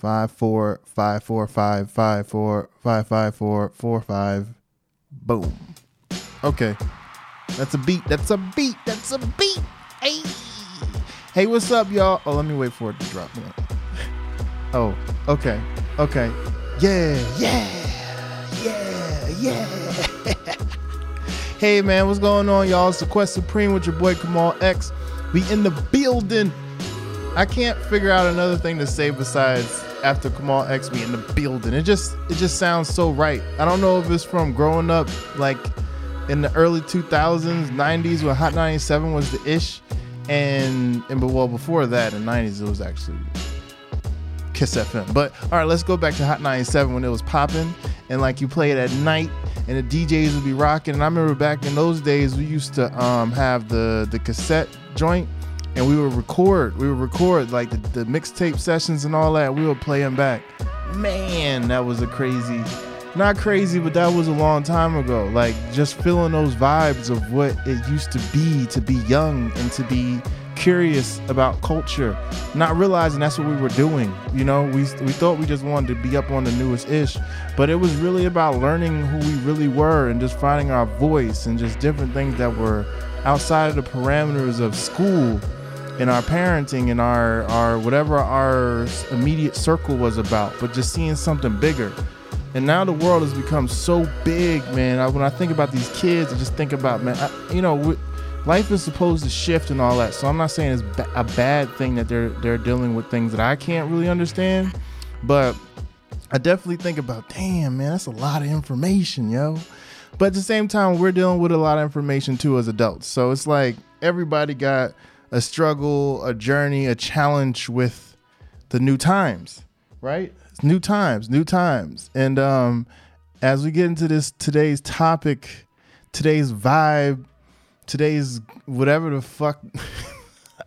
five four five four five five four five five four four five. Boom. Okay. That's a beat. That's a beat. That's a beat. Hey. Hey, what's up, y'all? Oh, let me wait for it to drop. Oh, okay. Okay. Yeah, yeah, yeah, yeah. hey, man, what's going on, y'all? It's the Quest Supreme with your boy Kamal X. We in the building. I can't figure out another thing to say besides after Kamal X we in the building. It just it just sounds so right. I don't know if it's from growing up like in the early 2000s, 90s when Hot 97 was the ish and and but well before that in the 90s it was actually Kiss FM. But all right, let's go back to Hot 97 when it was popping and like you play it at night and the DJs would be rocking. And I remember back in those days we used to um, have the the cassette joint and we would record. We would record like the, the mixtape sessions and all that. We would play them back. Man, that was a crazy, not crazy, but that was a long time ago. Like just feeling those vibes of what it used to be to be young and to be curious about culture, not realizing that's what we were doing. You know, we we thought we just wanted to be up on the newest ish, but it was really about learning who we really were and just finding our voice and just different things that were outside of the parameters of school in our parenting and our our whatever our immediate circle was about, but just seeing something bigger. And now the world has become so big, man. I, when I think about these kids, I just think about, man, I, you know, life is supposed to shift and all that. So I'm not saying it's ba- a bad thing that they're they're dealing with things that I can't really understand, but I definitely think about, damn, man, that's a lot of information, yo. But at the same time, we're dealing with a lot of information too as adults. So it's like everybody got a struggle, a journey, a challenge with the new times, right? It's new times, new times. And um, as we get into this today's topic, today's vibe, today's whatever the fuck.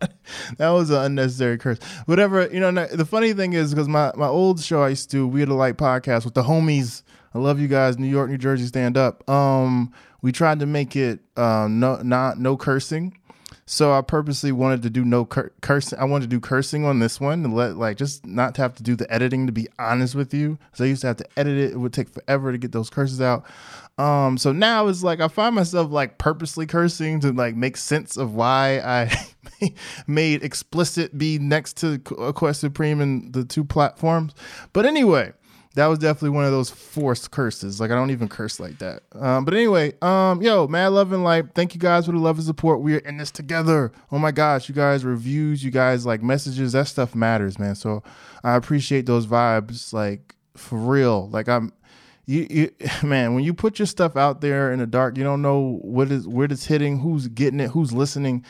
that was an unnecessary curse. Whatever, you know, the funny thing is because my, my old show I used to do, We Had a Light podcast with the homies. I love you guys, New York, New Jersey, stand up. Um, we tried to make it um, no not no cursing so I purposely wanted to do no cur- cursing. I wanted to do cursing on this one and let like just not have to do the editing. To be honest with you, so I used to have to edit it. It would take forever to get those curses out. Um, so now it's like I find myself like purposely cursing to like make sense of why I made explicit be next to Quest Supreme and the two platforms. But anyway, that was definitely one of those forced curses. Like I don't even curse like that. Um, but anyway, um, yo, mad love and life. Thank you guys for the love and support. We are in this together. Oh my gosh, you guys reviews, you guys like messages. That stuff matters, man. So I appreciate those vibes, like for real. Like I'm, you, you, man. When you put your stuff out there in the dark, you don't know what is where it's hitting, who's getting it, who's listening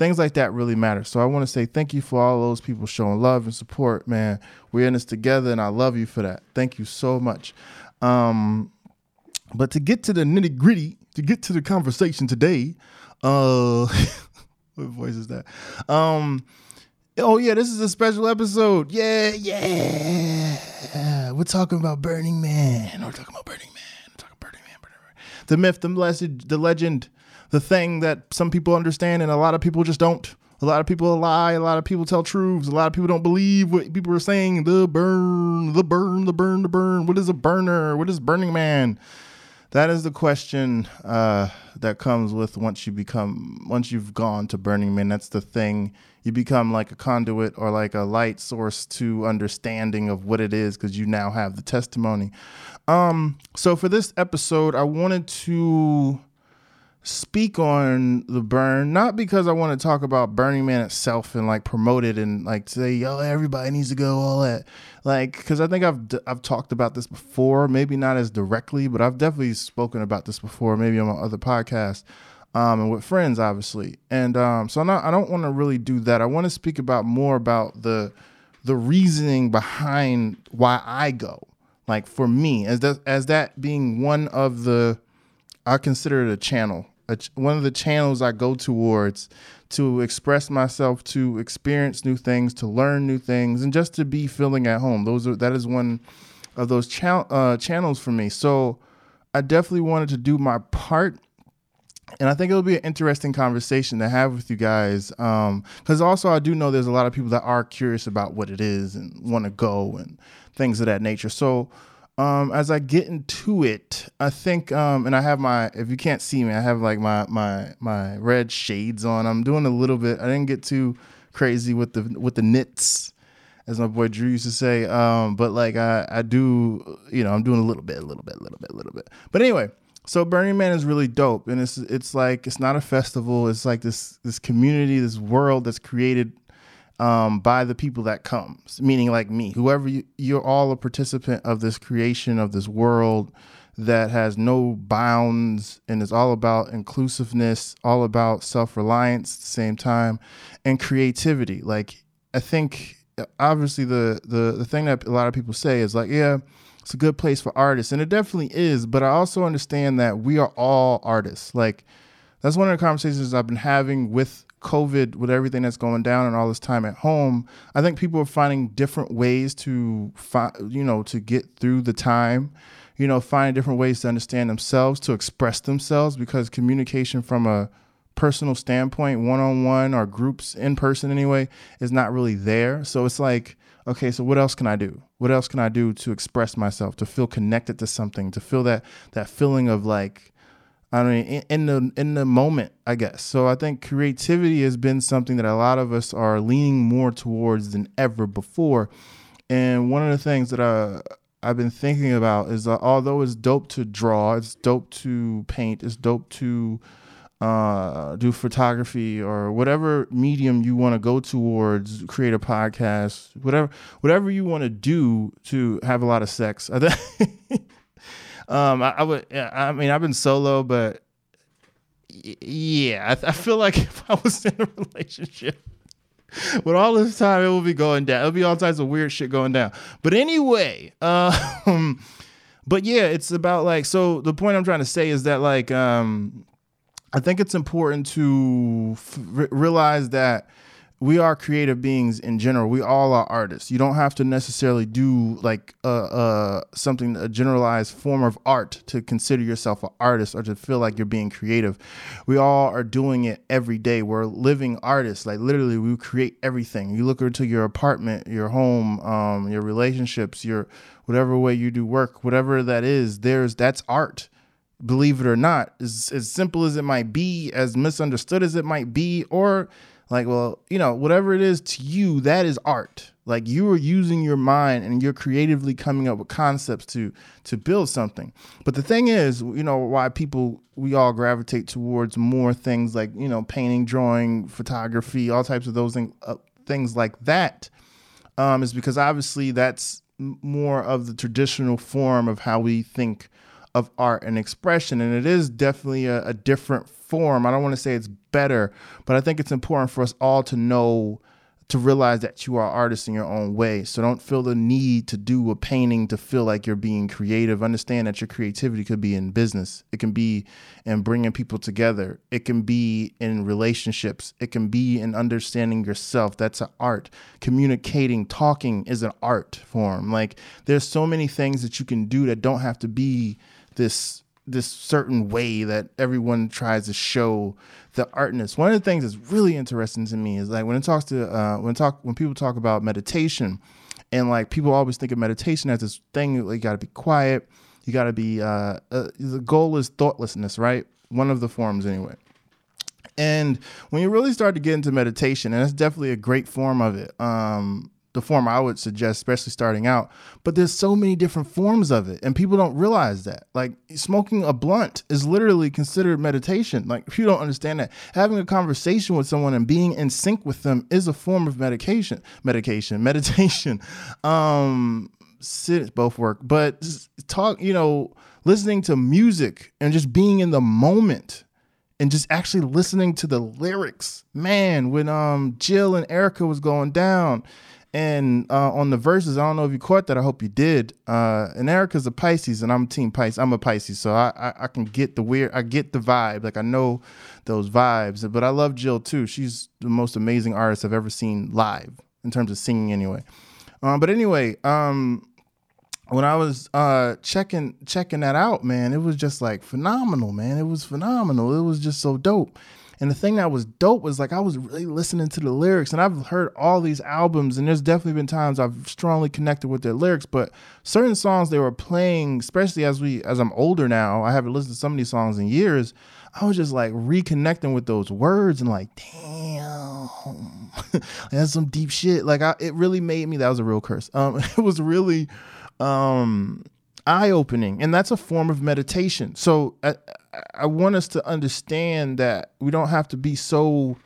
things like that really matter. So I want to say thank you for all those people showing love and support, man. We're in this together, and I love you for that. Thank you so much. Um, but to get to the nitty gritty, to get to the conversation today, uh, what voice is that? Um, oh yeah, this is a special episode. Yeah, yeah. We're talking about Burning Man. We're talking about Burning Man. We're talking Burning Man. Burning Man. The myth, the blessed, the legend the thing that some people understand and a lot of people just don't. A lot of people lie. A lot of people tell truths. A lot of people don't believe what people are saying. The burn, the burn, the burn, the burn. What is a burner? What is Burning Man? That is the question uh, that comes with once you become once you've gone to Burning Man. That's the thing. You become like a conduit or like a light source to understanding of what it is because you now have the testimony. Um, so for this episode, I wanted to speak on the burn, not because I want to talk about Burning Man itself and like promote it and like say, yo, everybody needs to go, all that. Like, because I think I've I've talked about this before, maybe not as directly, but I've definitely spoken about this before, maybe on my other podcast, um, and with friends, obviously. And um, so not, I don't want to really do that. I want to speak about more about the the reasoning behind why I go. Like for me, as that as that being one of the I consider it a channel a, one of the channels I go towards to express myself, to experience new things, to learn new things, and just to be feeling at home. Those are that is one of those cha- uh, channels for me. So I definitely wanted to do my part and I think it'll be an interesting conversation to have with you guys. Because um, also, I do know there's a lot of people that are curious about what it is and want to go and things of that nature. So, um, as I get into it, I think, um, and I have my, if you can't see me, I have like my my my red shades on. I'm doing a little bit. I didn't get too crazy with the with the knits, as my boy Drew used to say. Um, but like I I do, you know, I'm doing a little bit, a little bit, a little bit, a little bit. But anyway, so Burning Man is really dope, and it's it's like it's not a festival. It's like this this community, this world that's created um, by the people that comes, meaning like me, whoever you, you're all a participant of this creation of this world that has no bounds and is all about inclusiveness, all about self reliance at the same time, and creativity. Like I think obviously the the the thing that a lot of people say is like, yeah it's a good place for artists and it definitely is but i also understand that we are all artists like that's one of the conversations i've been having with covid with everything that's going down and all this time at home i think people are finding different ways to find you know to get through the time you know finding different ways to understand themselves to express themselves because communication from a personal standpoint one-on-one or groups in person anyway is not really there so it's like okay, so what else can I do? What else can I do to express myself, to feel connected to something, to feel that that feeling of like I mean in, the in the moment, I guess. So I think creativity has been something that a lot of us are leaning more towards than ever before. And one of the things that I I've been thinking about is uh, although it's dope to draw, it's dope to paint, it's dope to uh, do photography or whatever medium you want to go towards, create a podcast, whatever whatever you want to do to have a lot of sex. um, I, I, would. I mean, I've been solo, but yeah, I, I feel like if I was in a relationship. With all this time, it will be going down. It'll be all types of weird shit going down. But anyway, um, but yeah, it's about like so. The point I'm trying to say is that like um, I think it's important to f- realize that we are creative beings in general. We all are artists. You don't have to necessarily do like a, a something a generalized form of art to consider yourself an artist or to feel like you're being creative. We all are doing it every day. We're living artists. Like literally, we create everything. You look into your apartment, your home, um, your relationships, your whatever way you do work, whatever that is. There's that's art believe it or not, as, as simple as it might be, as misunderstood as it might be, or like, well, you know, whatever it is to you, that is art. Like you are using your mind and you're creatively coming up with concepts to to build something. But the thing is, you know, why people we all gravitate towards more things like you know painting, drawing, photography, all types of those things, uh, things like that, um, is because obviously that's more of the traditional form of how we think of art and expression. And it is definitely a, a different form. I don't want to say it's better, but I think it's important for us all to know to realize that you are artists in your own way. So don't feel the need to do a painting to feel like you're being creative. Understand that your creativity could be in business. It can be in bringing people together. It can be in relationships. It can be in understanding yourself. That's an art. Communicating, talking is an art form. Like there's so many things that you can do that don't have to be this this certain way that everyone tries to show the artness. One of the things that's really interesting to me is like when it talks to uh, when talk when people talk about meditation, and like people always think of meditation as this thing like you got to be quiet, you got to be. Uh, uh, the goal is thoughtlessness, right? One of the forms anyway. And when you really start to get into meditation, and it's definitely a great form of it. Um, the form I would suggest, especially starting out. But there's so many different forms of it, and people don't realize that. Like smoking a blunt is literally considered meditation. Like if you don't understand that, having a conversation with someone and being in sync with them is a form of medication. Medication, meditation. Um, sit both work, but talk. You know, listening to music and just being in the moment and just actually listening to the lyrics. Man, when um Jill and Erykah was going down and uh, on the verses, I don't know if you caught that. I hope you did. Uh, and Erykah's a Pisces, and I'm Team Pisces. I'm a Pisces, so I, I, I can get the weird. I get the vibe. Like I know those vibes. But I love Jill too. She's the most amazing artist I've ever seen live in terms of singing. Anyway, um, but anyway, um, when I was uh checking checking that out, man, it was just like phenomenal, man. It was phenomenal. It was just so dope. And the thing that was dope was like I was really listening to the lyrics, and I've heard all these albums, and there's definitely been times I've strongly connected with their lyrics. But certain songs they were playing, especially as we as I'm older now, I haven't listened to of these songs in years. I was just like reconnecting with those words and like, damn, that's some deep shit. Like I, it really made me. That was a real curse. Um, it was really um eye opening, and that's a form of meditation. So I, I want us to understand that we don't have to be so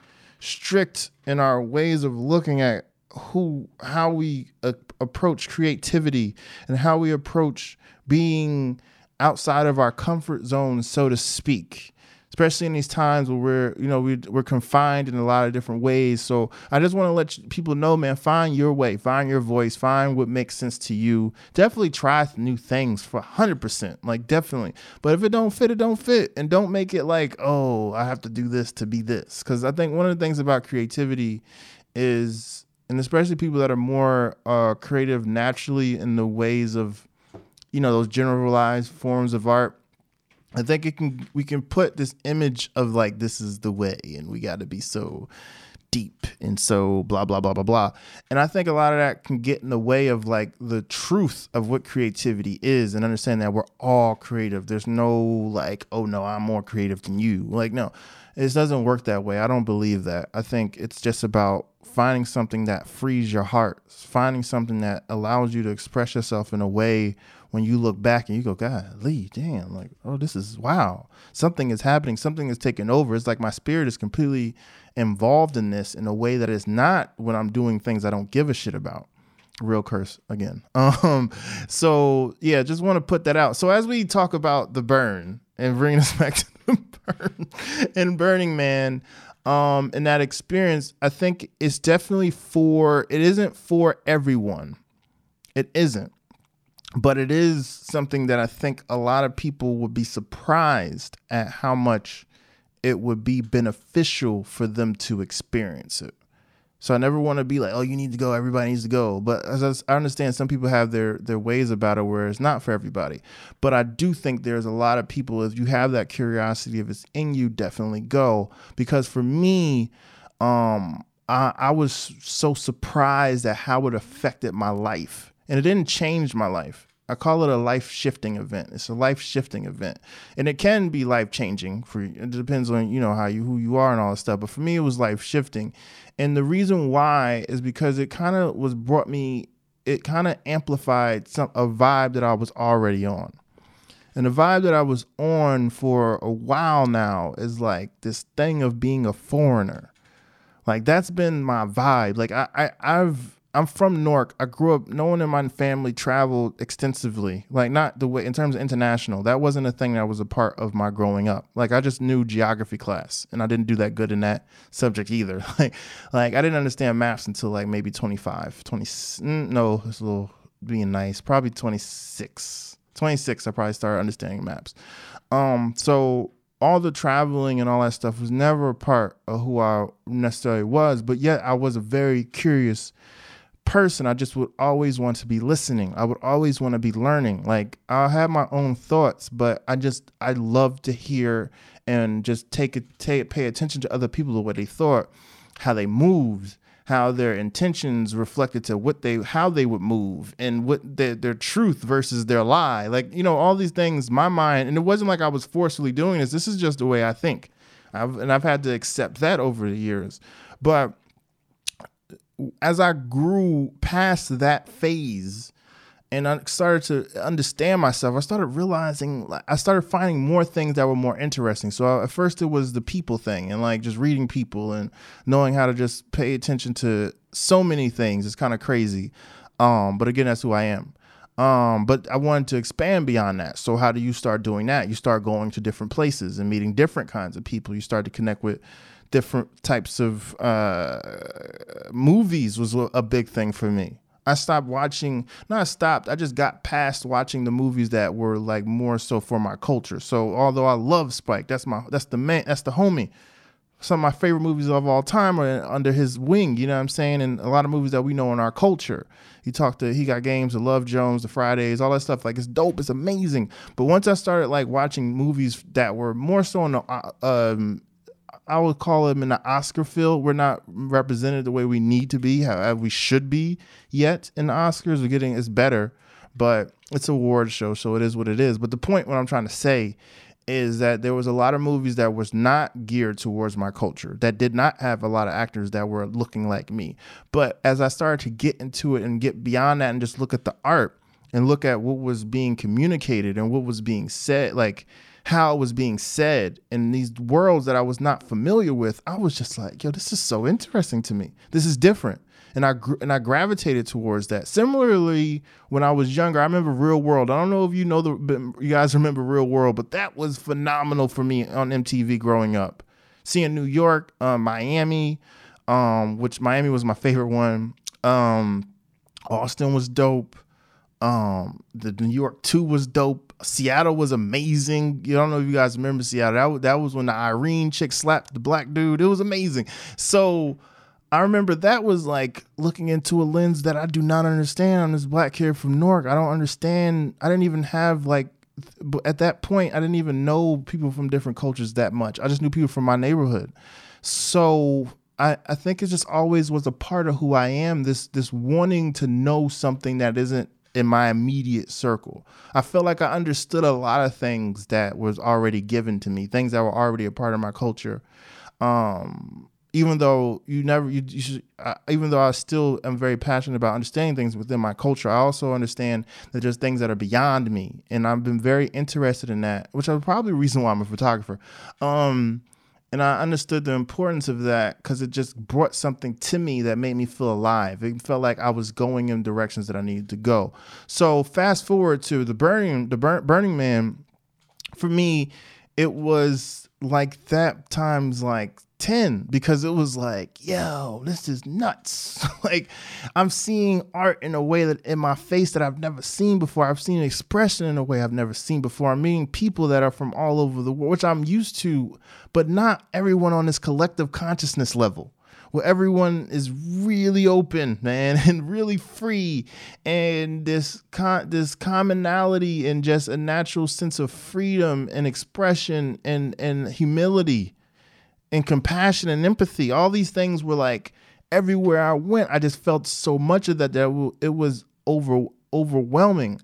strict in our ways of looking at who how we uh, approach creativity and how we approach being outside of our comfort zone so to speak especially in these times where we're you know we, we're confined in a lot of different ways. So i just want to let people know man find your way find your voice find what makes sense to you. Definitely try new things for 100% like definitely. But if it don't fit it don't fit. And don't make it like oh i have to do this to be this. Because i think one of the things about creativity is and especially people that are more uh, creative naturally in the ways of you know those generalized forms of art I think it can we can put this image of like this is the way and we got to be so deep and so blah blah blah blah blah. And I think a lot of that can get in the way of like the truth of what creativity is and understand that we're all creative. There's no like, oh no, I'm more creative than you. Like no. It doesn't work that way. I don't believe that. I think it's just about finding something that frees your heart, finding something that allows you to express yourself in a way when you look back and you go, God, Lee, damn, like, oh, this is wow. Something is happening. Something is taking over. It's like my spirit is completely involved in this in a way that is not when I'm doing things I don't give a shit about. Real curse again. Um, so yeah, just want to put that out. So as we talk about the burn and bringing us back to the burn and Burning Man, um, and that experience, I think it's definitely for. It isn't for everyone. It isn't but it is something that I think a lot of people would be surprised at how much it would be beneficial for them to experience it. So I never want to be like, oh, you need to go, everybody needs to go. But as I understand, some people have their their ways about it where it's not for everybody. But I do think there's a lot of people, if you have that curiosity, if it's in you, definitely go. Because for me, um, I, I was so surprised at how it affected my life and it didn't change my life. I call it a life shifting event. It's a life shifting event, and it can be life changing for you. It depends on you know how you who you are and all that stuff. But for me, it was life shifting, and the reason why is because it kind of was brought me. It kind of amplified some a vibe that I was already on, and the vibe that I was on for a while now is like this thing of being a foreigner. Like that's been my vibe. Like I, I I've I'm from Newark. I grew up. No one in my family traveled extensively, like not the way in terms of international. That wasn't a thing that was a part of my growing up. Like I just knew geography class, and I didn't do that good in that subject either. Like, like I didn't understand maps until like maybe 25, 20. Mm, no, it's a little being nice. Probably 26, 26. I probably started understanding maps. Um, so all the traveling and all that stuff was never a part of who I necessarily was, but yet I was a very curious person, I just would always want to be listening. I would always want to be learning. Like i have my own thoughts, but I just I love to hear and just take it take pay attention to other people what they thought, how they moved, how their intentions reflected to what they how they would move and what their their truth versus their lie. Like, you know, all these things, my mind, and it wasn't like I was forcefully doing this. This is just the way I think. I've, and I've had to accept that over the years. But as I grew past that phase and I started to understand myself, I started realizing, I started finding more things that were more interesting. So at first it was the people thing and like just reading people and knowing how to just pay attention to so many things. It's kind of crazy. Um, but again, that's who I am. Um, but I wanted to expand beyond that. So how do you start doing that? You start going to different places and meeting different kinds of people. You start to connect with different types of uh, movies was a big thing for me. I stopped watching, not stopped, I just got past watching the movies that were like more so for my culture. So although I love Spike, that's my that's the man, that's the homie. some of my favorite movies of all time are under his wing. You know what I'm saying? And a lot of movies that we know in our culture. He talked to he got games, the Love Jones, the Fridays, all that stuff. Like it's dope, it's amazing. But once I started like watching movies that were more so in the uh, um, I would call them in the Oscar field. We're not represented the way we need to be, how we should be yet in the Oscars. We're getting it's better, but it's a award show, so it is what it is. But the point, what I'm trying to say, is that there was a lot of movies that was not geared towards my culture that did not have a lot of actors that were looking like me but as i started to get into it and get beyond that and just look at the art and look at what was being communicated and what was being said like how it was being said in these worlds that I was not familiar with, I was just like, yo, this is so interesting to me. This is different. And I and I gravitated towards that. Similarly, when I was younger, I remember Real World. I don't know if you know the you guys remember Real World, but that was phenomenal for me on MTV growing up. Seeing New York, uh, Miami, um, which Miami was my favorite one. Um, Austin was dope. Um, the New York 2 was dope. Seattle was amazing. You don't know if you guys remember Seattle. That, that was when the Irene chick slapped the black dude. It was amazing. So I remember that was like looking into a lens that I do not understand on this black kid from Newark. I don't understand. I didn't even have like at that point I didn't even know people from different cultures that much. I just knew people from my neighborhood. So I, I think it just always was a part of who I am. This this wanting to know something that isn't in my immediate circle. I felt like I understood a lot of things that was already given to me, things that were already a part of my culture. Um, even though you never, you, you should, even though I still am very passionate about understanding things within my culture, I also understand that there's things that are beyond me, and I've been very interested in that, which is probably the reason why I'm a photographer. Um, and I understood the importance of that because it just brought something to me that made me feel alive. It felt like I was going in directions that I needed to go. So fast forward to the Burning, the Burning Man. For me, it was like that times like 10 because it was like, yo, this is nuts. like I'm seeing art in a way that in my face that I've never seen before. I've seen expression in a way I've never seen before. I'm meeting people that are from all over the world, which I'm used to, but not everyone on this collective consciousness level. Where everyone is really open, man, and really free, and this con- this commonality and just a natural sense of freedom and expression and and humility and compassion and empathy. All these things were like everywhere I went. I just felt so much of that that it was over overwhelming.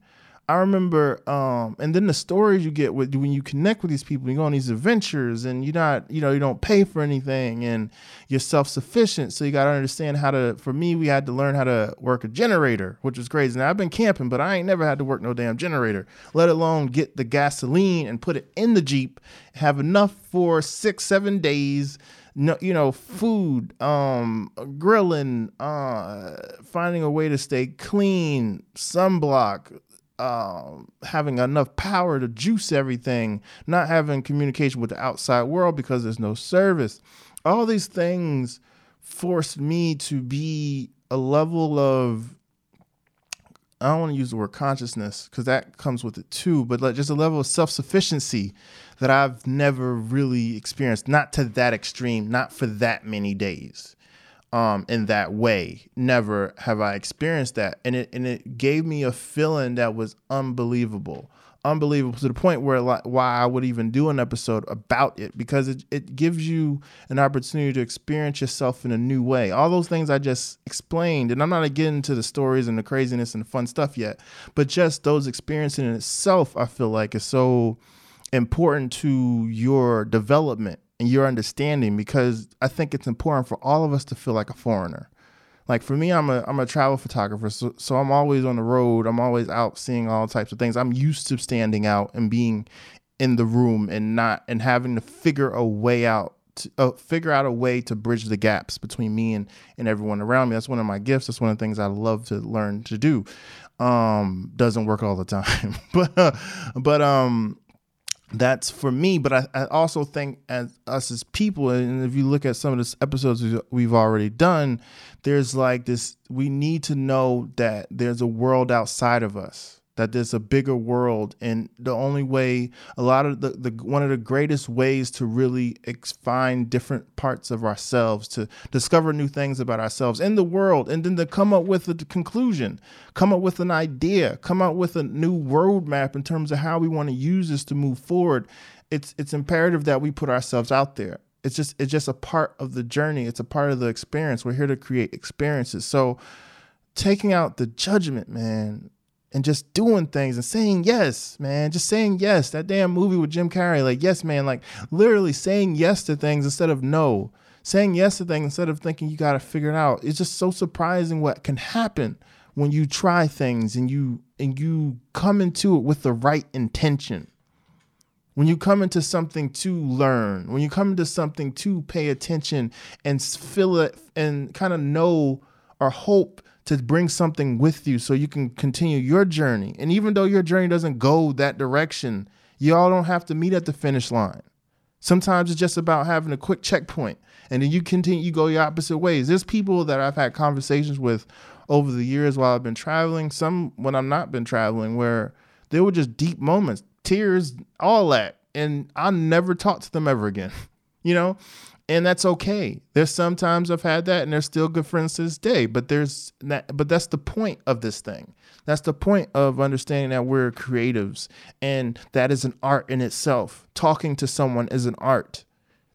I remember, um, and then the stories you get with when you connect with these people, you go on these adventures, and you're not, you know, you don't pay for anything, and you're self sufficient. So you got to understand how to. For me, we had to learn how to work a generator, which was crazy. Now I've been camping, but I ain't never had to work no damn generator, let alone get the gasoline and put it in the jeep, have enough for six, seven days no, you know, food, um, grilling, uh, finding a way to stay clean, sunblock, um, having enough power to juice everything, not having communication with the outside world because there's no service. All these things forced me to be a level of I don't want to use the word consciousness because that comes with it too, but like just a level of self sufficiency that I've never really experienced, not to that extreme, not for that many days um, in that way. Never have I experienced that, and it and it gave me a feeling that was unbelievable, unbelievable to the point where like why I would even do an episode about it because it it gives you an opportunity to experience yourself in a new way. All those things I just explained, and I'm not getting into the stories and the craziness and the fun stuff yet, but just those experiences in itself, I feel like is so important to your development and your understanding because I think it's important for all of us to feel like a foreigner. Like for me, I'm a I'm a travel photographer, so, so I'm always on the road. I'm always out seeing all types of things. I'm used to standing out and being in the room and not and having to figure a way out to, uh, figure out a way to bridge the gaps between me and, and everyone around me. That's one of my gifts. That's one of the things I love to learn to do. Um, doesn't work all the time, but uh, but um, that's for me but I, I, also think as us as people and if you look at some of the episodes we've already done there's like this we need to know that there's a world outside of us that there's a bigger world. And the only way a lot of the, the one of the greatest ways to really ex- find different parts of ourselves to discover new things about ourselves in the world and then to come up with a conclusion come up with an idea come up with a new roadmap in terms of how we want to use this to move forward. It's it's imperative that we put ourselves out there. It's just it's just a part of the journey. It's a part of the experience. We're here to create experiences. So taking out the judgment man and just doing things and saying yes, man. Just saying yes. That damn movie with Jim Carrey, like, yes, man, like literally saying yes to things instead of no. Saying yes to things instead of thinking you got to figure it out. It's just so surprising what can happen when you try things and you and you come into it with the right intention. When you come into something to learn, when you come into something to pay attention and feel it and kind of know or hope to bring something with you so you can continue your journey. And even though your journey doesn't go that direction, you all don't have to meet at the finish line. Sometimes it's just about having a quick checkpoint and then you continue, you go your opposite ways. There's people that I've had conversations with over the years while I've been traveling, some when I'm not been traveling, where there were just deep moments, tears, all that. And I never talked to them ever again, you know? and that's okay. There's sometimes I've had that, and they're still good friends to this day. But there's that, but that's the point of this thing. That's the point of understanding that we're creatives, and that is an art in itself. Talking to someone is an art.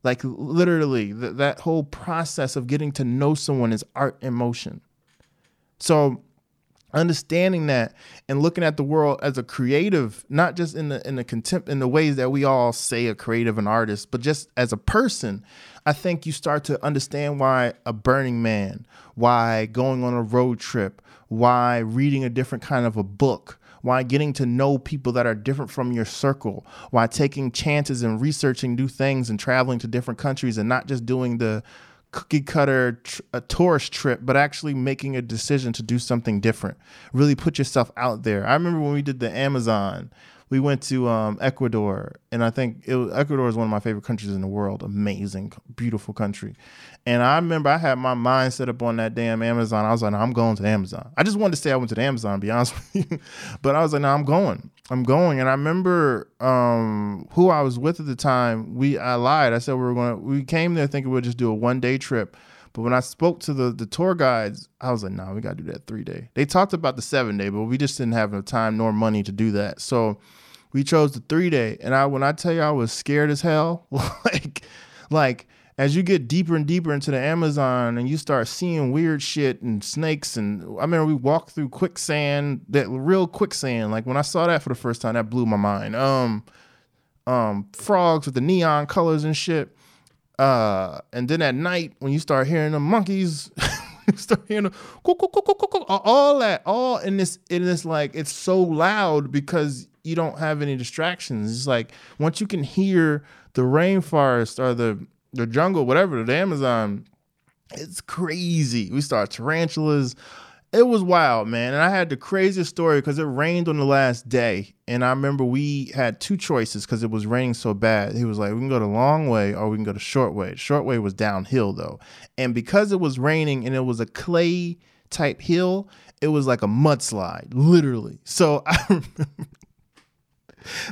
Like literally, th- that whole process of getting to know someone is art in motion. So understanding that and looking at the world as a creative not just in the in the contempt in the ways that we all say a creative and artist but just as a person i think you start to understand why a burning man why going on a road trip why reading a different kind of a book why getting to know people that are different from your circle, why taking chances and researching new things and traveling to different countries and not just doing the cookie cutter a tourist trip, but actually making a decision to do something different. Really put yourself out there. I remember when we did the Amazon, we went to um, Ecuador, and I think was, Ecuador is one of my favorite countries in the world. Amazing, beautiful country. And I remember I had my mind set up on that damn Amazon. I was like, no, I'm going to the Amazon. I just wanted to say I went to the Amazon, be honest with you. but I was like, no, I'm going. I'm going. And I remember um, who I was with at the time. We I lied. I said we were going. We came there thinking we'd just do a one day trip. But when I spoke to the the tour guides, I was like, "No, nah, we got to do that three day." They talked about the seven day, but we just didn't have enough time nor money to do that. So we chose the three day. And I when I tell you I was scared as hell, like like as you get deeper and deeper into the Amazon and you start seeing weird shit and snakes and I remember we walked through quicksand, that real quicksand. Like when I saw that for the first time, that blew my mind. Um um frogs with the neon colors and shit. Uh, and then at night when you start hearing the monkeys, start hearing the all that, all in this, in this like it's so loud because you don't have any distractions. It's like once you can hear the rainforest or the the jungle, whatever, the Amazon, it's crazy. We start tarantulas, it was wild, man. And I had the craziest story because it rained on the last day. And I remember we had two choices because it was raining so bad. He was like, we can go the long way or we can go the short way. Short way was downhill though. And because it was raining and it was a clay type hill, it was like a mudslide, literally. So I remember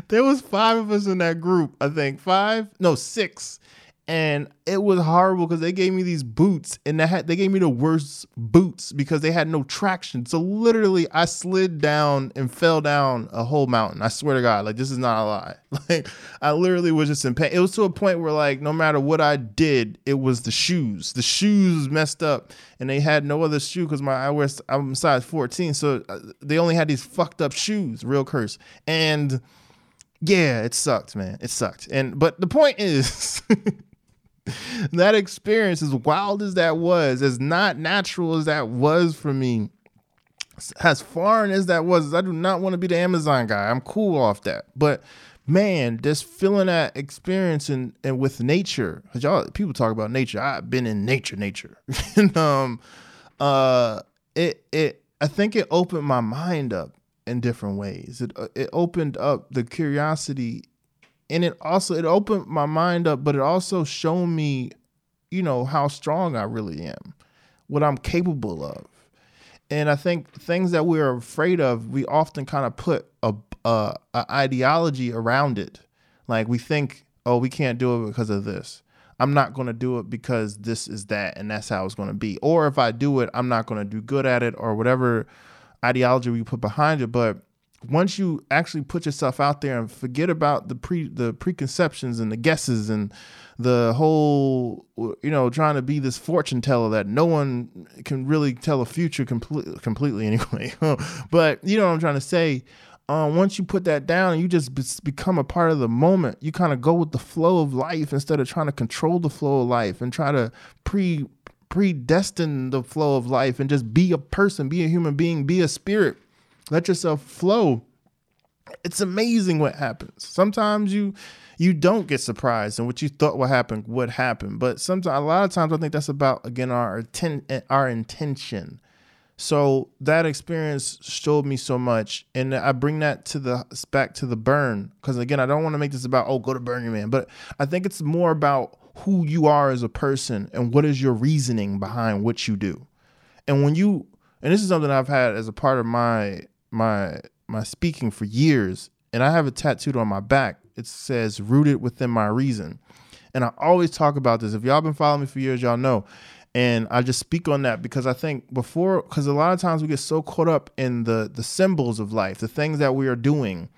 there was five of us in that group, I think. Five? No, six and it was horrible because they gave me these boots and they had they gave me the worst boots because they had no traction. So literally i slid down and fell down a whole mountain. I swear to god like this is not a lie. Like i literally was just in pain. It was to a point where like no matter what i did it was the shoes. The shoes messed up and they had no other shoe because my i wear i'm size 14 so uh, they only had these fucked up shoes real curse. And yeah it sucked man. It sucked. And but the point is that experience, as wild as that was, as not natural as that was for me, as foreign as that was, I do not want to be the Amazon guy. I'm cool off that. But man, just feeling that experience and and with nature, y'all people talk about nature. I've been in nature, nature. and um uh it it I think it opened my mind up in different ways. It it opened up the curiosity and it also it opened my mind up but it also showed me you know how strong i really am what i'm capable of And I think things that we're afraid of, we often kind of put a, a, a ideology around it. Like we think, oh, we can't do it because of this. I'm not going to do it because this is that and that's how it's going to be. Or if I do it, I'm not going to do good at it or whatever ideology we put behind it. But once you actually put yourself out there and forget about the pre the preconceptions and the guesses and the whole you know trying to be this fortune teller that no one can really tell a future completely completely anyway. But you know what i'm trying to say? Um, once you put that down and you just be- become a part of the moment you kind of go with the flow of life instead of trying to control the flow of life and try to pre predestine the flow of life and just be a person be a human being be a spirit let yourself flow. It's amazing what happens. Sometimes you you don't get surprised and what you thought would happen would happen. But sometimes a lot of times i think that's about again our atten- our intention. So that experience showed me so much and i bring that to the back to the burn. Because again i don't want to make this about oh go to burning man but i think it's more about who you are as a person and what is your reasoning behind what you do. And when you and this is something i've had as a part of my my my speaking for years, and I have it tattooed on my back. It says "rooted within my reason," and I always talk about this. If y'all been following me for years, y'all know. And I just speak on that because I think before, because a lot of times we get so caught up in the the symbols of life, the things that we are doing,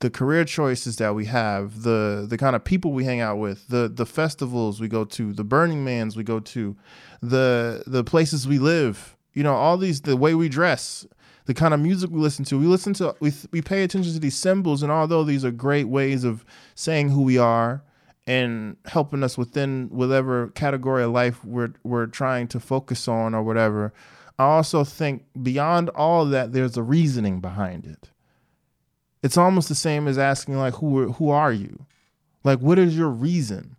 the career choices that we have, the the kind of people we hang out with, the the festivals we go to, the Burning Mans we go to, the the places we live, you know, all these the way we dress the kind of music we listen to. We listen to we we pay attention to these symbols, and although these are great ways of saying who we are and helping us within whatever category of life we're we're trying to focus on or whatever, I also think beyond all that, there's a reasoning behind it. It's almost the same as asking like who who are you? Like what is your reason?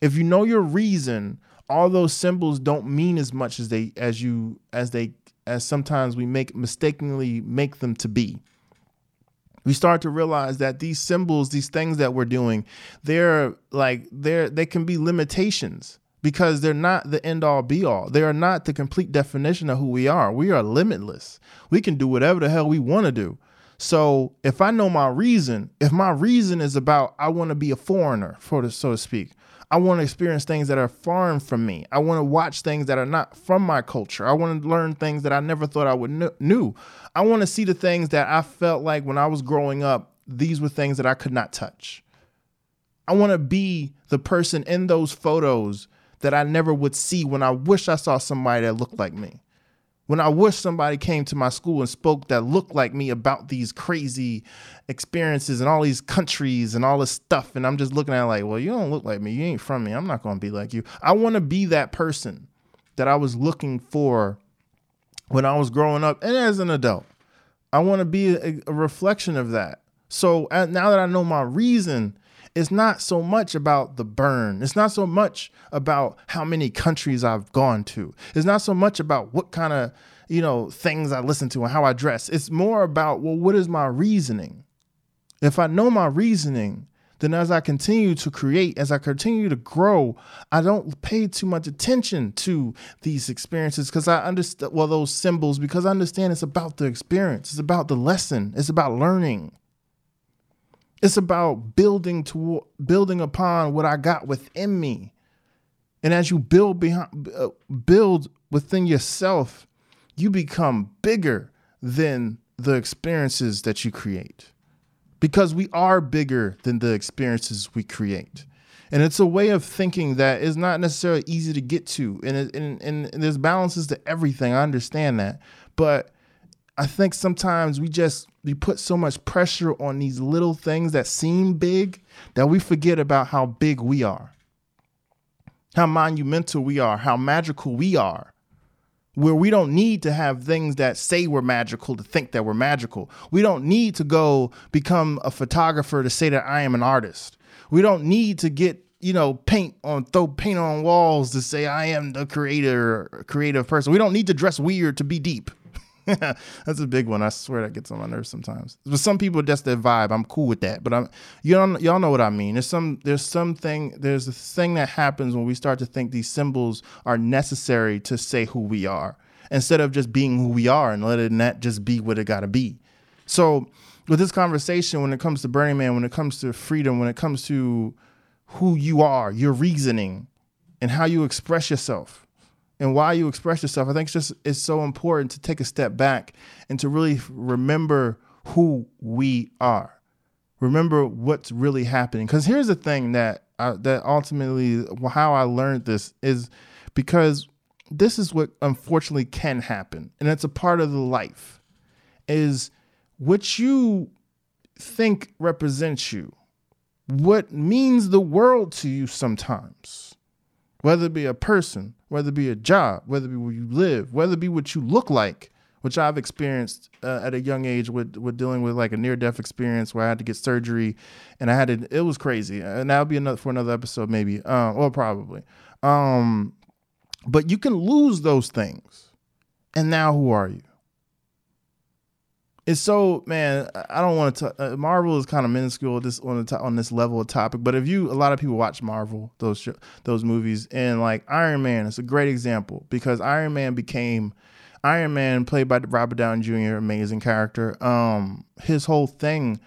If you know your reason, all those symbols don't mean as much as they as you as they as sometimes we make mistakenly make them to be. We start to realize that these symbols, these things that we're doing, they're like they're they can be limitations because they're not the end all be all. They are not the complete definition of who we are. We are limitless. We can do whatever the hell we want to do. So if I know my reason, if my reason is about I want to be a foreigner, for the, so to speak, I want to experience things that are foreign from me. I want to watch things that are not from my culture. I want to learn things that I never thought I would kn- knew. I want to see the things that I felt like when I was growing up, these were things that I could not touch. I want to be the person in those photos that I never would see when I wish I saw somebody that looked like me when I wish somebody came to my school and spoke that looked like me about these crazy experiences and all these countries and all this stuff. And I'm just looking at like, well, you don't look like me. You ain't from me. I'm not going to be like you. I want to be that person that I was looking for when I was growing up and as an adult. I want to be a, a, reflection of that. So uh, now that I know my reason, it's not so much about the burn. It's not so much about how many countries I've gone to. It's not so much about what kind of, you know, things I listen to and how I dress. It's more about, well, what is my reasoning? If I know my reasoning, then as I continue to create, as I continue to grow, I don't pay too much attention to these experiences because I understand, well, those symbols, because I understand it's about the experience, it's about the lesson, it's about learning. It's about building to building upon what I got within me. And as you build behind uh, build within yourself, you become bigger than the experiences that you create. Because we are bigger than the experiences we create. And it's a way of thinking that is not necessarily easy to get to. And, it, and, and there's balances to everything. I understand that. But I think sometimes we just we put so much pressure on these little things that seem big that we forget about how big we are. How monumental we are, how magical we are. Where we don't need to have things that say we're magical to think that we're magical. We don't need to go become a photographer to say that I am an artist. We don't need to get you know, paint on throw paint on walls to say I am the creator, creative person. We don't need to dress weird to be deep. that's a big one. I swear that gets on my nerves sometimes. But some people that's their vibe. I'm cool with that. But I'm you don't y'all know what I mean. There's some there's something there's a thing that happens when we start to think these symbols are necessary to say who we are. instead of just being who we are and letting that just be what it got to be. So, with this conversation, when it comes to Burning Man, when it comes to freedom, when it comes to who you are, your reasoning, and how you express yourself, and why you express yourself, I think it's just it's so important to take a step back and to really remember who we are. Remember what's really happening. Because here's the thing that I, that ultimately how I learned this is because this is what unfortunately can happen, and it's a part of the life. Is what you think represents you, what means the world to you sometimes, whether it be a person, whether it be a job, whether it be where you live, whether it be what you look like, which I've experienced uh, at a young age with with dealing with like a near death experience where I had to get surgery, and I had to. It was crazy, and that'll be another for another episode maybe, uh, or probably. Um, but you can lose those things, and now who are you? It's so man. I don't want to. Uh, Marvel is kind of minuscule this on the on this level of topic. But if you, a lot of people watch Marvel those sh- those movies, and like Iron Man, it's a great example because Iron Man became Iron Man, played by Robert Downey Jr., amazing character. Um, his whole thing,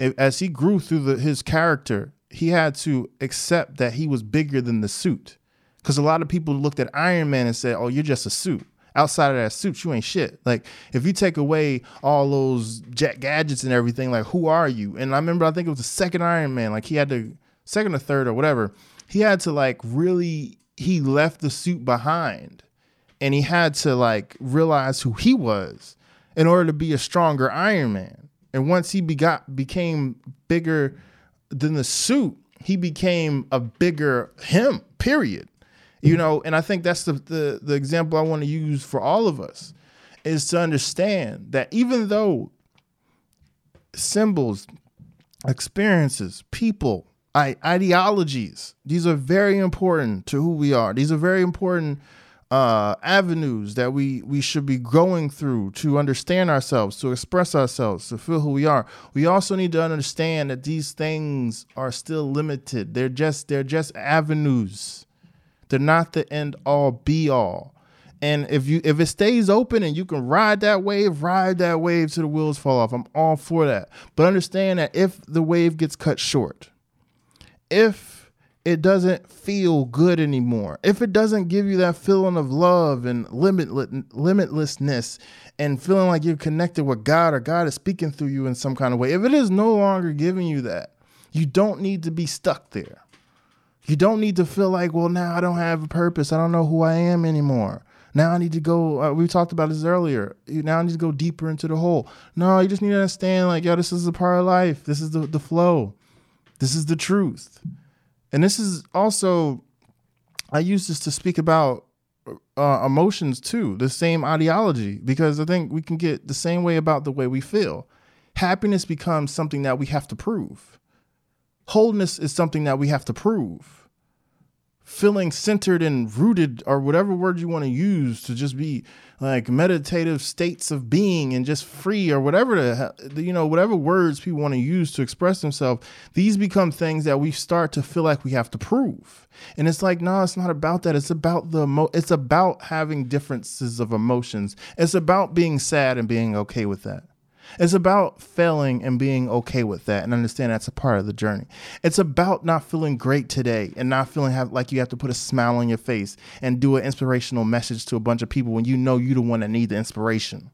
as he grew through the, his character, he had to accept that he was bigger than the suit. Because a lot of people looked at Iron Man and said, "Oh, you're just a suit." Outside of that suit, you ain't shit. Like if you take away all those jet gadgets and everything, like who are you? And I remember, I think it was the second Iron Man. Like he had to second or third or whatever. He had to like really. He left the suit behind and he had to like realize who he was in order to be a stronger Iron Man. And once he begot became bigger than the suit, he became a bigger him. Period. You know, and I think that's the the, the example I want to use for all of us is to understand that even though symbols, experiences, people, ideologies, these are very important to who we are. These are very important uh, avenues that we we should be going through to understand ourselves, to express ourselves, to feel who we are. We also need to understand that these things are still limited. They're just they're just avenues. They're not the end all be all. And if you if it stays open and you can ride that wave, ride that wave till the wheels fall off. I'm all for that. But understand that if the wave gets cut short, if it doesn't feel good anymore. If it doesn't give you that feeling of love and limitless, limitlessness and feeling like you're connected with God or God is speaking through you in some kind of way, if it is no longer giving you that, you don't need to be stuck there. You don't need to feel like, well, now I don't have a purpose. I don't know who I am anymore. Now I need to go. Uh, we talked about this earlier. Now I need to go deeper into the hole. No, you just need to understand, like, yo, this is a part of life. This is the, the flow. This is the truth. And this is also, I use this to speak about uh, emotions too, the same ideology, because I think we can get the same way about the way we feel. Happiness becomes something that we have to prove. Wholeness is something that we have to prove. Feeling centered and rooted or whatever word you want to use to just be like meditative states of being and just free or whatever the you know whatever words people want to use to express themselves these become things that we start to feel like we have to prove. And it's like no it's not about that. It's about the emo- it's about having differences of emotions. It's about being sad and being okay with that it's about failing and being okay with that and understand that's a part of the journey. It's about not feeling great today and not feeling have, like you have to put a smile on your face and do an inspirational message to a bunch of people when you know you're the one that need the inspiration.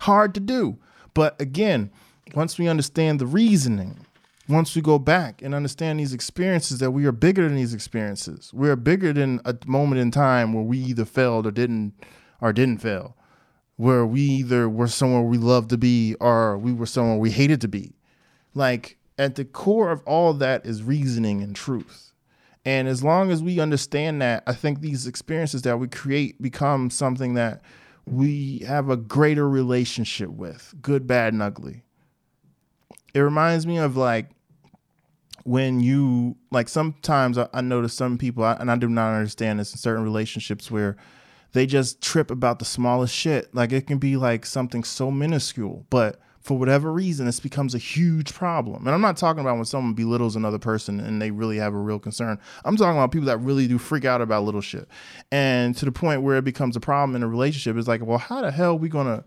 Hard to do. But again, once we understand the reasoning, once we go back and understand these experiences that we are bigger than these experiences. We are bigger than a moment in time where we either failed or didn't or didn't fail where we either were somewhere we loved to be or we were somewhere we hated to be. Like at the core of all that is reasoning and truth. And as long as we understand that, I think these experiences that we create become something that we have a greater relationship with, good, bad, and ugly. It reminds me of like when you like sometimes I, I notice some people, and I do not understand this in certain relationships where they just trip about the smallest shit. Like it can be like something so minuscule, but for whatever reason, this becomes a huge problem. And I'm not talking about when someone belittles another person and they really have a real concern. I'm talking about people that really do freak out about little shit. And to the point where it becomes a problem in a relationship, it's like, well, how the hell are we gonna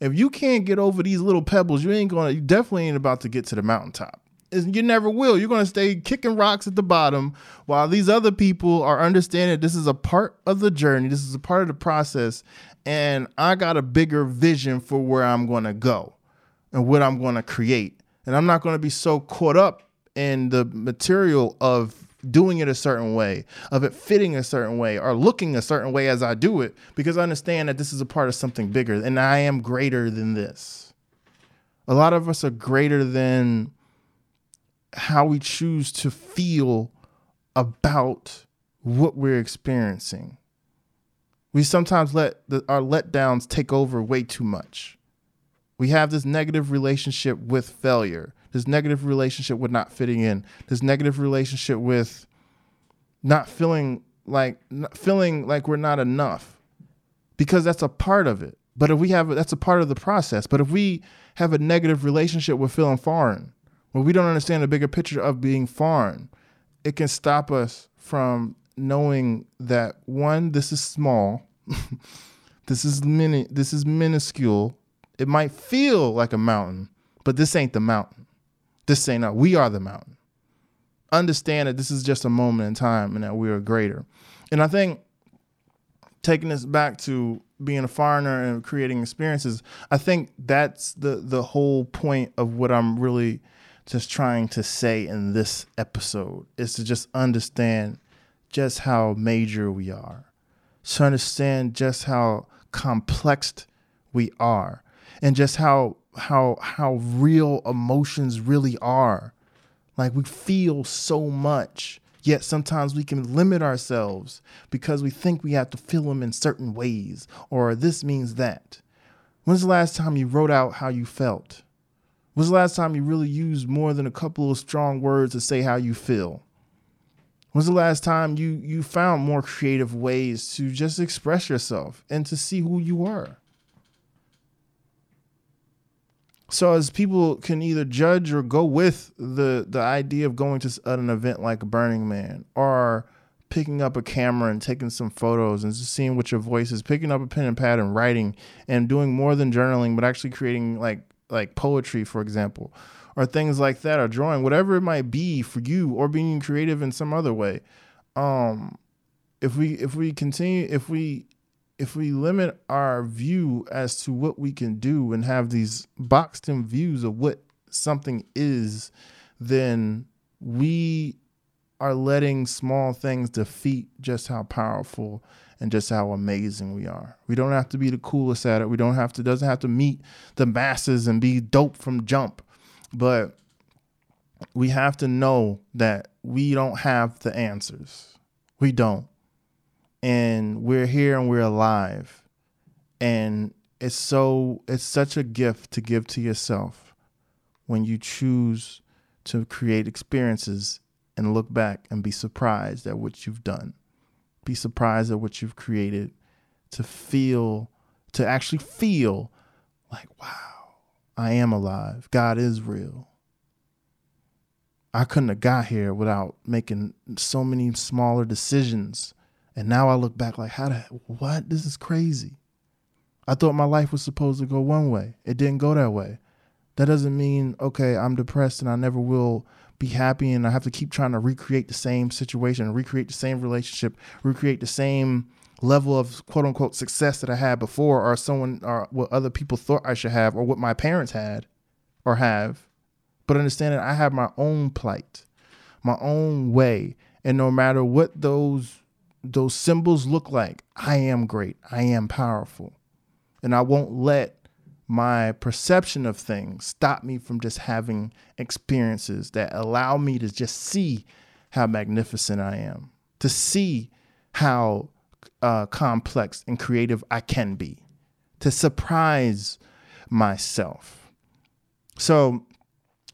if you can't get over these little pebbles, you ain't gonna you definitely ain't about to get to the mountaintop. You never will. You're gonna stay kicking rocks at the bottom while these other people are understanding this is a part of the journey, this is a part of the process, and I got a bigger vision for where I'm gonna go and what I'm going to create. And I'm not going to be so caught up in the material of doing it a certain way, of it fitting a certain way, or looking a certain way as I do it, because I understand that this is a part of something bigger and I am greater than this. A lot of us are greater than how we choose to feel about what we're experiencing. We sometimes let the, our letdowns take over way too much we have this negative relationship with failure, this negative relationship with not fitting in, this negative relationship with not feeling like not feeling like we're not enough because that's a part of it. But if we have that's a part of the process. But if we have a negative relationship with feeling foreign, where we don't understand the bigger picture of being foreign, it can stop us from knowing that one, this is small, this is mini, this is minuscule, it might feel like a mountain, but this ain't the mountain. This ain't not. We are the mountain. Understand that this is just a moment in time and that we are greater. And I think taking this back to being a foreigner and creating experiences, I think that's the the whole point of what I'm really just trying to say in this episode is to just understand just how major we are. To understand just how complex we are and just how how how real emotions really are. Like we feel so much, yet sometimes we can limit ourselves because we think we have to feel them in certain ways or this means that. When's the last time you wrote out how you felt? When's the last time you really used more than a couple of strong words to say how you feel? When's the last time you you found more creative ways to just express yourself and to see who you are? So as people can either judge or go with the the idea of going to an event like Burning Man or picking up a camera and taking some photos and just seeing what your voice is, picking up a pen and pad and writing and doing more than journaling, but actually creating like like poetry, for example, or things like that, or drawing, whatever it might be for you, or being creative in some other way. Um, if we if we continue if we if we limit our view as to what we can do and have these boxed in views of what something is, then we are letting small things defeat just how powerful and just how amazing we are. We don't have to be the coolest at it. We don't have to doesn't have to meet the masses and be dope from jump. But we have to know that we don't have the answers. We don't and we're here and we're alive and it's so it's such a gift to give to yourself when you choose to create experiences and look back and be surprised at what you've done be surprised at what you've created to feel to actually feel like wow i am alive god is real i couldn't have got here without making so many smaller decisions and now I look back like, how the what? This is crazy. I thought my life was supposed to go one way. It didn't go that way. That doesn't mean, okay, I'm depressed and I never will be happy and I have to keep trying to recreate the same situation, recreate the same relationship, recreate the same level of quote unquote success that I had before or someone or what other people thought I should have or what my parents had or have. But understand that I have my own plight, my own way. And no matter what those those symbols look like I am great, I am powerful. And I won't let my perception of things stop me from just having experiences that allow me to just see how magnificent I am, to see how uh, complex and creative I can be, to surprise myself. So,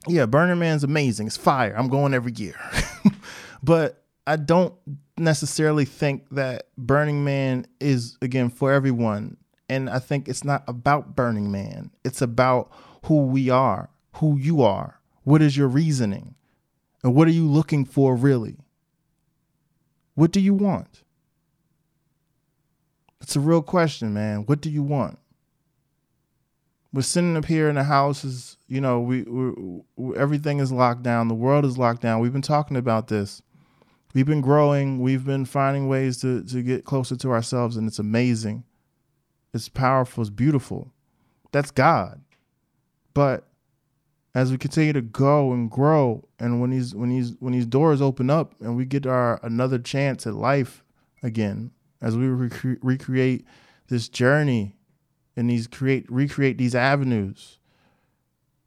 yeah, Burning Man's amazing. It's fire. I'm going every year. but I don't necessarily think that Burning Man is again for everyone. And I think it's not about Burning Man. It's about who we are, who you are. What is your reasoning? And what are you looking for really? What do you want? It's a real question, man. What do you want? We're sitting up here in the house is, you know, we we everything is locked down. The world is locked down. We've been talking about this. We've been growing. We've been finding ways to to get closer to ourselves, and it's amazing. It's powerful. It's beautiful. That's God. But as we continue to go and grow, and when these when these when these doors open up, and we get our another chance at life again, as we rec- recreate this journey and these create recreate these avenues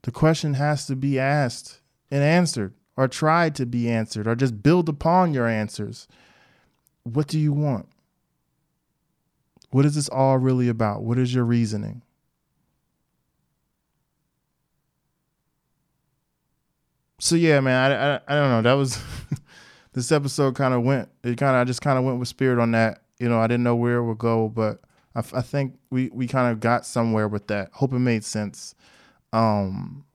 the question has to be asked and answered or tried to be answered or just build upon your answers what do you want what is this all really about what is your reasoning so yeah man i, I, I don't know that was this episode kind of went it kind of i just kind of went with spirit on that you know i didn't know where it would go but I, I think we we kind of got somewhere with that. Hope it made sense. Um,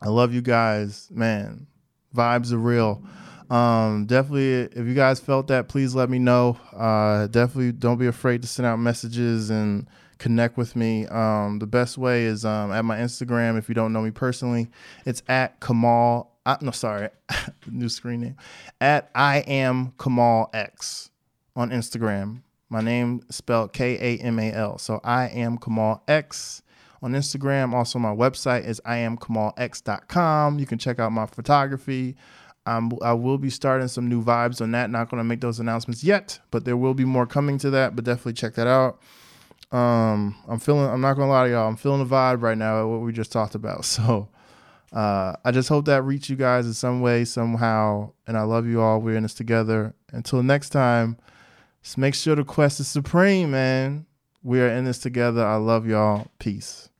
I love you guys, man. Vibes are real. Um, definitely, if you guys felt that, please let me know. Uh, definitely don't be afraid to send out messages and connect with me. Um, the best way is um, at my Instagram. If you don't know me personally, it's at Kamal. Uh, no, sorry, new screen name. At I am Kamal X on Instagram. My name spelled K A M A L. So I am Kamal X on Instagram. Also, my website is iamkamalx.com. You can check out my photography. Um, I will be starting some new vibes on that. Not going to make those announcements yet, but there will be more coming to that. But definitely check that out. Um, I'm feeling. I'm not going to lie to y'all. I'm feeling the vibe right now. At what we just talked about. So. Uh, I just hope that reached you guys in some way, somehow. And I love you all. We're in this together. Until next time, just make sure the quest is supreme, man. We are in this together. I love y'all. Peace.